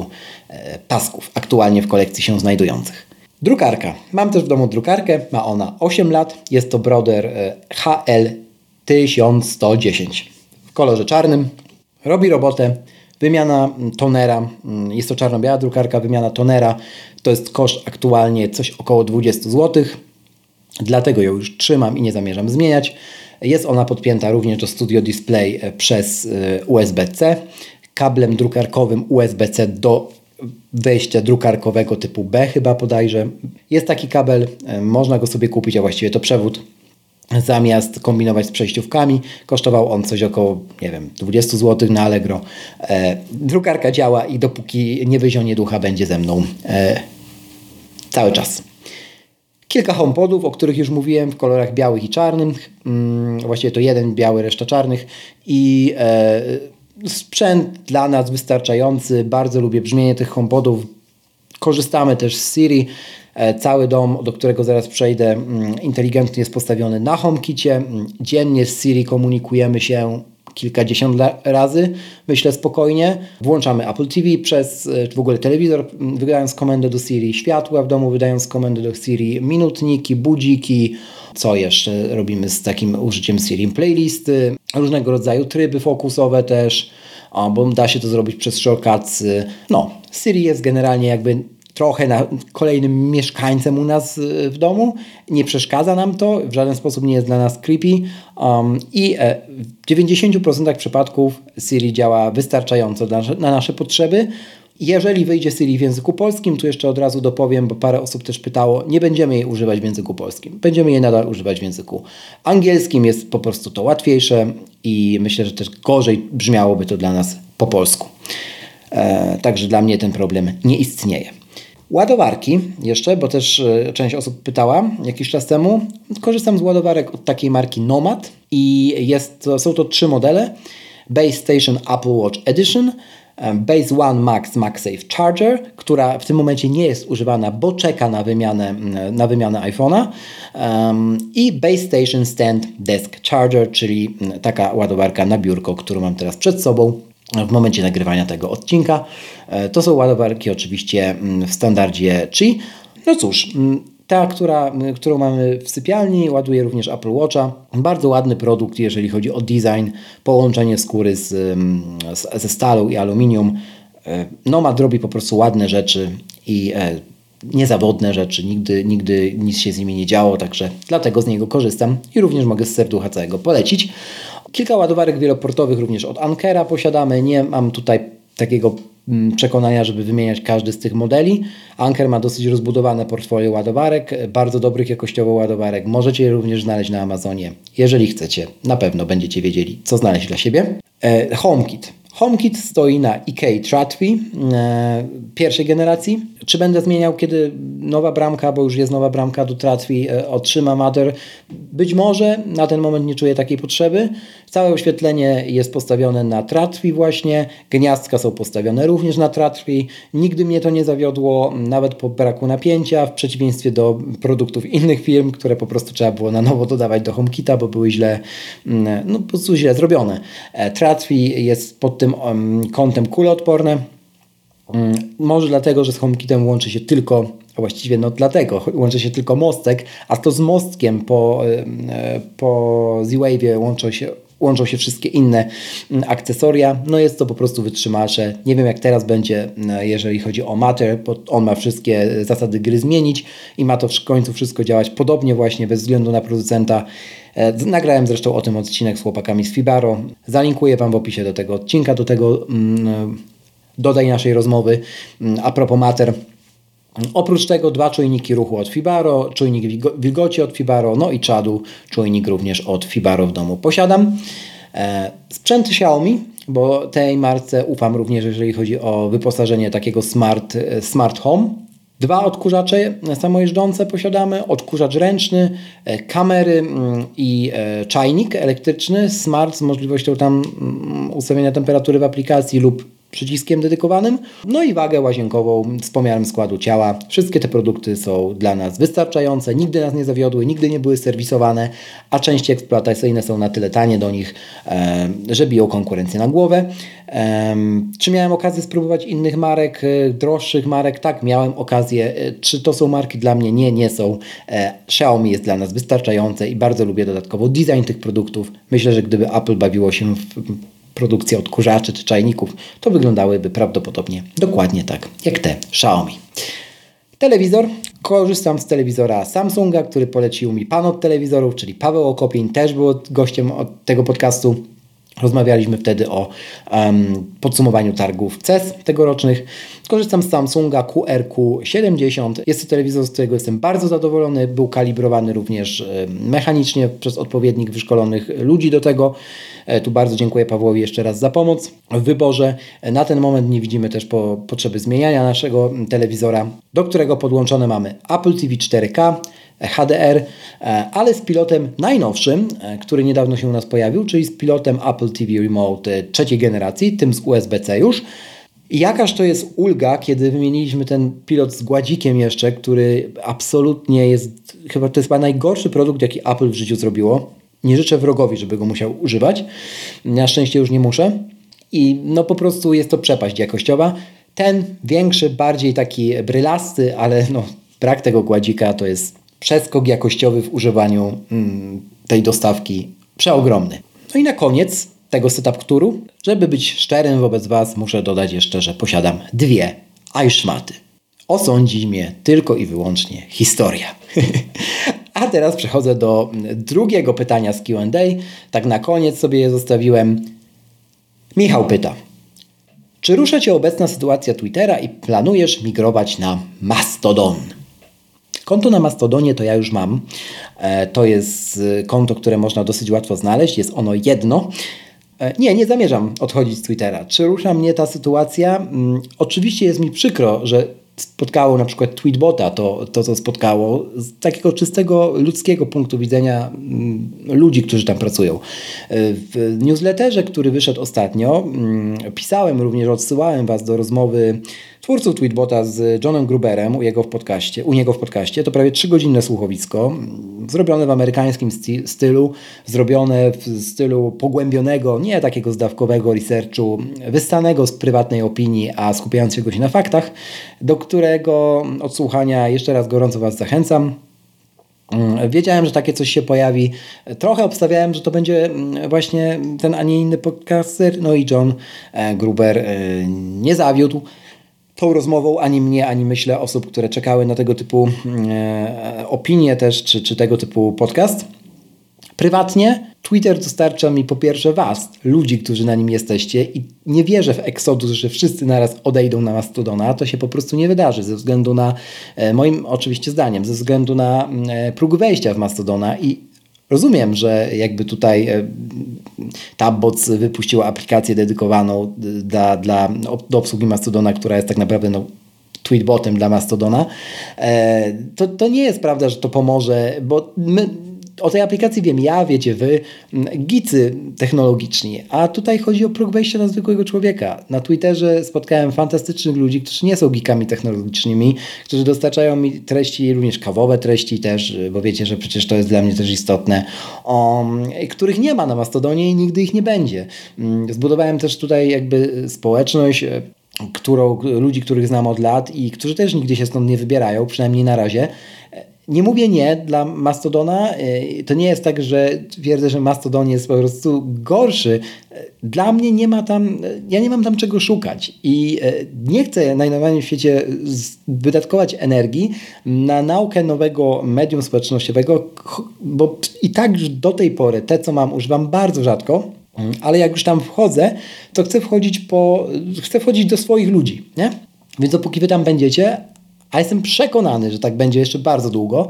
e, pasków aktualnie w kolekcji się znajdujących. Drukarka. Mam też w domu drukarkę, ma ona 8 lat, jest to Brother e, HL 1110 w kolorze czarnym. Robi robotę, wymiana tonera, mm, jest to czarno-biała drukarka, wymiana tonera, to jest koszt aktualnie coś około 20 zł, dlatego ją już trzymam i nie zamierzam zmieniać. Jest ona podpięta również do Studio Display e, przez e, USB-C, kablem drukarkowym USB-C do wejścia drukarkowego typu B chyba podajże. Jest taki kabel, e, można go sobie kupić, a właściwie to przewód zamiast kombinować z przejściówkami. Kosztował on coś około, nie wiem, 20 zł na Allegro. Drukarka działa i dopóki nie wyzionie ducha, będzie ze mną cały czas. Kilka HomePodów, o których już mówiłem, w kolorach białych i czarnych. Mm, właściwie to jeden biały, reszta czarnych. I e, sprzęt dla nas wystarczający. Bardzo lubię brzmienie tych HomePodów. Korzystamy też z Siri. E, cały dom, do którego zaraz przejdę, mm, inteligentnie jest postawiony na HomeKicie. Mm, dziennie z Siri komunikujemy się kilkadziesiąt razy, myślę spokojnie. Włączamy Apple TV przez e, w ogóle telewizor, wydając komendę do Siri, światła w domu, wydając komendę do Siri, minutniki, budziki. Co jeszcze robimy z takim użyciem Siri? Playlisty, różnego rodzaju tryby fokusowe też, bo da się to zrobić przez shortcuts. No, Siri jest generalnie jakby trochę na, kolejnym mieszkańcem u nas y, w domu. Nie przeszkadza nam to, w żaden sposób nie jest dla nas creepy um, i e, w 90% przypadków Siri działa wystarczająco dla, na nasze potrzeby. Jeżeli wyjdzie Siri w języku polskim, tu jeszcze od razu dopowiem, bo parę osób też pytało, nie będziemy jej używać w języku polskim. Będziemy jej nadal używać w języku angielskim, jest po prostu to łatwiejsze i myślę, że też gorzej brzmiałoby to dla nas po polsku. E, także dla mnie ten problem nie istnieje. Ładowarki jeszcze, bo też e, część osób pytała jakiś czas temu. Korzystam z ładowarek od takiej marki Nomad i jest, są to trzy modele. Base Station Apple Watch Edition, e, Base One Max MagSafe Charger, która w tym momencie nie jest używana, bo czeka na wymianę, na wymianę iPhone'a um, i Base Station Stand Desk Charger, czyli taka ładowarka na biurko, którą mam teraz przed sobą w momencie nagrywania tego odcinka. E, to są ładowarki oczywiście mm, w standardzie Qi. No cóż, mm, ta, która, którą mamy w sypialni, ładuje również Apple Watcha. Bardzo ładny produkt, jeżeli chodzi o design, połączenie skóry z, z, ze stalą i aluminium. E, Nomad robi po prostu ładne rzeczy i e, niezawodne rzeczy. Nigdy, nigdy nic się z nimi nie działo, także dlatego z niego korzystam i również mogę z serducha całego polecić. Kilka ładowarek wieloportowych również od Ankera posiadamy. Nie mam tutaj takiego mm, przekonania, żeby wymieniać każdy z tych modeli. Anker ma dosyć rozbudowane portfolio ładowarek, bardzo dobrych jakościowo ładowarek. Możecie je również znaleźć na Amazonie. Jeżeli chcecie, na pewno będziecie wiedzieli, co znaleźć dla siebie. E, HomeKit. HomeKit stoi na IK Tratwi e, pierwszej generacji. Czy będę zmieniał, kiedy nowa bramka, bo już jest nowa bramka do Tratwi, e, otrzyma Mother? Być może, na ten moment nie czuję takiej potrzeby. Całe oświetlenie jest postawione na Tratwi właśnie, gniazdka są postawione również na Tratwi. Nigdy mnie to nie zawiodło, nawet po braku napięcia, w przeciwieństwie do produktów innych firm, które po prostu trzeba było na nowo dodawać do HomeKita, bo były źle, mm, no po prostu źle zrobione. E, Tratwi jest pod tym kątem kuloodporne. Mm, może dlatego, że z HomeKitem łączy się tylko, a właściwie no dlatego, łączy się tylko mostek, a to z mostkiem po, e, po Z-Wave łączą się, łączą się wszystkie inne mm, akcesoria. No jest to po prostu wytrzymalsze. Nie wiem jak teraz będzie, e, jeżeli chodzi o Matter, on ma wszystkie zasady gry zmienić i ma to w końcu wszystko działać podobnie właśnie bez względu na producenta. E, nagrałem zresztą o tym odcinek z chłopakami z Fibaro. Zalinkuję Wam w opisie do tego odcinka, do tego mm, dodaj naszej rozmowy. Mm, a propos Mater, Oprócz tego dwa czujniki ruchu od Fibaro, czujnik wilgoci od Fibaro, no i czadu, czujnik również od Fibaro w domu posiadam. Sprzęty Xiaomi, bo tej marce ufam również, jeżeli chodzi o wyposażenie takiego smart, smart home. Dwa odkurzacze samojeżdżące posiadamy, odkurzacz ręczny, e, kamery mm, i e, czajnik elektryczny, smart z możliwością tam mm, ustawienia temperatury w aplikacji lub przyciskiem dedykowanym, no i wagę łazienkową z pomiarem składu ciała. Wszystkie te produkty są dla nas wystarczające, nigdy nas nie zawiodły, nigdy nie były serwisowane, a części eksploatacyjne są na tyle tanie do nich, że biją konkurencję na głowę. Czy miałem okazję spróbować innych marek, e, droższych marek? Tak, miałem okazję. E, czy to są marki dla mnie? Nie, nie są. E, Xiaomi jest dla nas wystarczające i bardzo lubię dodatkowo design tych produktów. Myślę, że gdyby Apple bawiło się w produkcja odkurzaczy czy czajników, to wyglądałyby prawdopodobnie dokładnie tak jak te Xiaomi. Telewizor. Korzystam z telewizora Samsunga, który polecił mi pan od telewizorów, czyli Paweł Okopień, też był gościem od tego podcastu. Rozmawialiśmy wtedy o um, podsumowaniu targów CES tegorocznych. Korzystam z Samsunga QRQ70. Jest to telewizor, z którego jestem bardzo zadowolony. Był kalibrowany również mechanicznie przez odpowiednich wyszkolonych ludzi do tego. E, tu bardzo dziękuję Pawłowi jeszcze raz za pomoc w wyborze. Na ten moment nie widzimy też po, potrzeby zmieniania naszego telewizora, do którego podłączone mamy Apple TV 4K, HDR, e, ale z pilotem najnowszym, e, który niedawno się u nas pojawił, czyli z pilotem Apple TV Remote trzeciej generacji, tym z USB-C już. Jakaż to jest ulga, kiedy wymieniliśmy ten pilot z gładzikiem jeszcze, który absolutnie jest, chyba to jest chyba najgorszy produkt, jaki Apple w życiu zrobiło. Nie życzę wrogowi, żeby go musiał używać. Na szczęście już nie muszę. I no po prostu jest to przepaść jakościowa. Ten większy, bardziej taki brylasty, ale no, brak tego gładzika to jest przeskok jakościowy w używaniu mm, tej dostawki przeogromny. No i na koniec tego setup któru, żeby być szczerym wobec Was, muszę dodać jeszcze, że posiadam dwie iShmaty. Osądzi mnie tylko i wyłącznie historia. A teraz przechodzę do drugiego pytania z QA. Tak na koniec sobie je zostawiłem. Michał pyta. Czy rusza Cię obecna sytuacja Twittera i planujesz migrować na Mastodon? Konto na Mastodonie to ja już mam. E, to jest e, konto, które można dosyć łatwo znaleźć. Jest ono jedno. E, nie, nie zamierzam odchodzić z Twittera. Czy rusza mnie ta sytuacja? Mm, oczywiście jest mi przykro, że spotkało na przykład Tweetbota, to, to co spotkało z takiego czystego ludzkiego punktu widzenia mm, ludzi, którzy tam pracują. W newsletterze, który wyszedł ostatnio, mm, pisałem również, odsyłałem Was do rozmowy twórców Tweetbota z Johnem Gruberem u, jego w podcaście, u niego w podcaście. To prawie trzygodzinne słuchowisko, mm, zrobione w amerykańskim stylu, zrobione w stylu pogłębionego, nie takiego zdawkowego researchu, wystanego z prywatnej opinii, a skupiającego się na faktach, do którego odsłuchania jeszcze raz gorąco Was zachęcam. Mm, wiedziałem, że takie coś się pojawi. Trochę obstawiałem, że to będzie mm, właśnie ten, a nie inny podcaster. No i John e, Gruber e, nie zawiódł tą rozmową ani mnie, ani myślę osób, które czekały na tego typu e, opinie też, czy, czy tego typu podcast. Prywatnie Twitter dostarcza mi po pierwsze Was, ludzi, którzy na nim jesteście i nie wierzę w eksodus, że wszyscy naraz odejdą na Mastodona. To się po prostu nie wydarzy ze względu na, e, moim oczywiście zdaniem, ze względu na e, próg wejścia w Mastodona i Rozumiem, że jakby tutaj e, Tabbots wypuściła aplikację dedykowaną e, dla, dla, do obsługi Mastodona, która jest tak naprawdę no, tweetbotem dla Mastodona. E, to, to nie jest prawda, że to pomoże, bo my o tej aplikacji wiem ja, wiecie wy, gicy technologiczni, a tutaj chodzi o próg wejścia na zwykłego człowieka. Na Twitterze spotkałem fantastycznych ludzi, którzy nie są geekami technologicznymi, którzy dostarczają mi treści, również kawowe treści też, bo wiecie, że przecież to jest dla mnie też istotne, um, których nie ma na Mastodonie i nigdy ich nie będzie. Mm, zbudowałem też tutaj jakby społeczność, e, którą, ludzi, których znam od lat i którzy też nigdy się stąd nie wybierają, przynajmniej na razie. Nie mówię nie dla Mastodona. E, to nie jest tak, że twierdzę, że Mastodon jest po prostu gorszy. Dla mnie nie ma tam, ja nie mam tam czego szukać i e, nie chcę najnowszym w świecie wydatkować energii na naukę nowego medium społecznościowego, bo i tak do tej pory te, co mam, używam bardzo rzadko. Ale jak już tam wchodzę, to chcę wchodzić po, chcę wchodzić do swoich ludzi, nie? Więc dopóki wy tam będziecie, a jestem przekonany, że tak będzie jeszcze bardzo długo,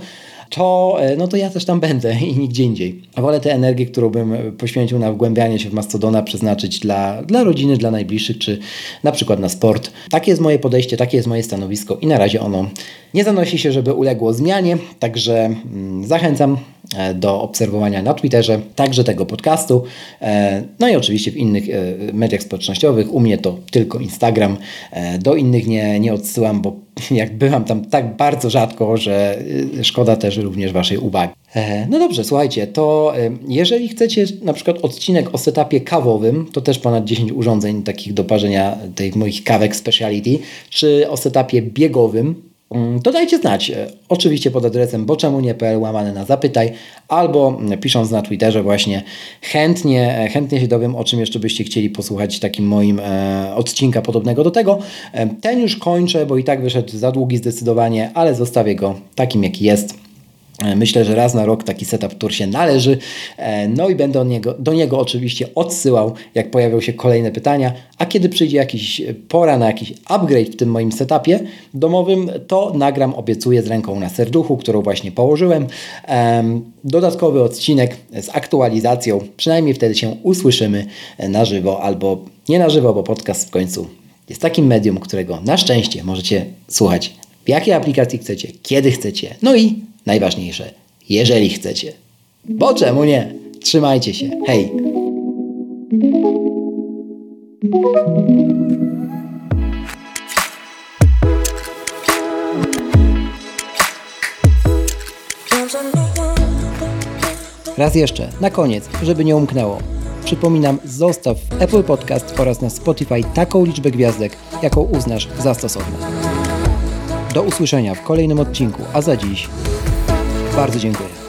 to, e, no to ja też tam będę i nigdzie indziej. Wolę tę energię, którą bym poświęcił na wgłębianie się w Mastodona, przeznaczyć dla, dla rodziny, dla najbliższych, czy na przykład na sport. Takie jest moje podejście, takie jest moje stanowisko i na razie ono nie zanosi się, żeby uległo zmianie, także mm, zachęcam e, do obserwowania na Twitterze, także tego podcastu, e, no i oczywiście w innych mediach społecznościowych. U mnie to tylko Instagram, do innych nie, nie odsyłam, bo jak byłam tam tak bardzo rzadko, że y, szkoda też również Waszej uwagi. E, no dobrze, słuchajcie, to e, jeżeli chcecie na przykład odcinek o setupie kawowym, to też ponad 10 urządzeń takich do parzenia tych moich kawek speciality, czy o setupie biegowym, to dajcie znać. E, oczywiście pod adresem boczemunie.pl łamane na zapytaj albo pisząc na Twitterze właśnie chętnie, e, chętnie się dowiem, o czym jeszcze byście chcieli posłuchać takim moim e, odcinka podobnego do tego. E, ten już kończę, bo i tak wyszedł za długi zdecydowanie, ale zostawię go takim jaki jest. E, myślę, że raz na rok taki setup tour się należy. E, no i będę do niego, do niego oczywiście odsyłał, jak pojawią się kolejne pytania. A kiedy przyjdzie jakiś pora na jakiś upgrade w tym moim setupie domowym, to nagram, obiecuję, z ręką na serduchu, którą właśnie położyłem. Dodatkowy odcinek z aktualizacją. Przynajmniej wtedy się usłyszymy na żywo albo nie na żywo, bo podcast w końcu jest takim medium, którego na szczęście możecie słuchać w jakiej aplikacji chcecie, kiedy chcecie. No i najważniejsze, jeżeli chcecie. Bo czemu nie? Trzymajcie się. Hej! Raz jeszcze, na koniec, żeby nie umknęło. Przypominam, zostaw w Apple Podcast oraz na Spotify taką liczbę gwiazdek, jaką uznasz za stosowne. Do usłyszenia w kolejnym odcinku, a za dziś bardzo dziękuję.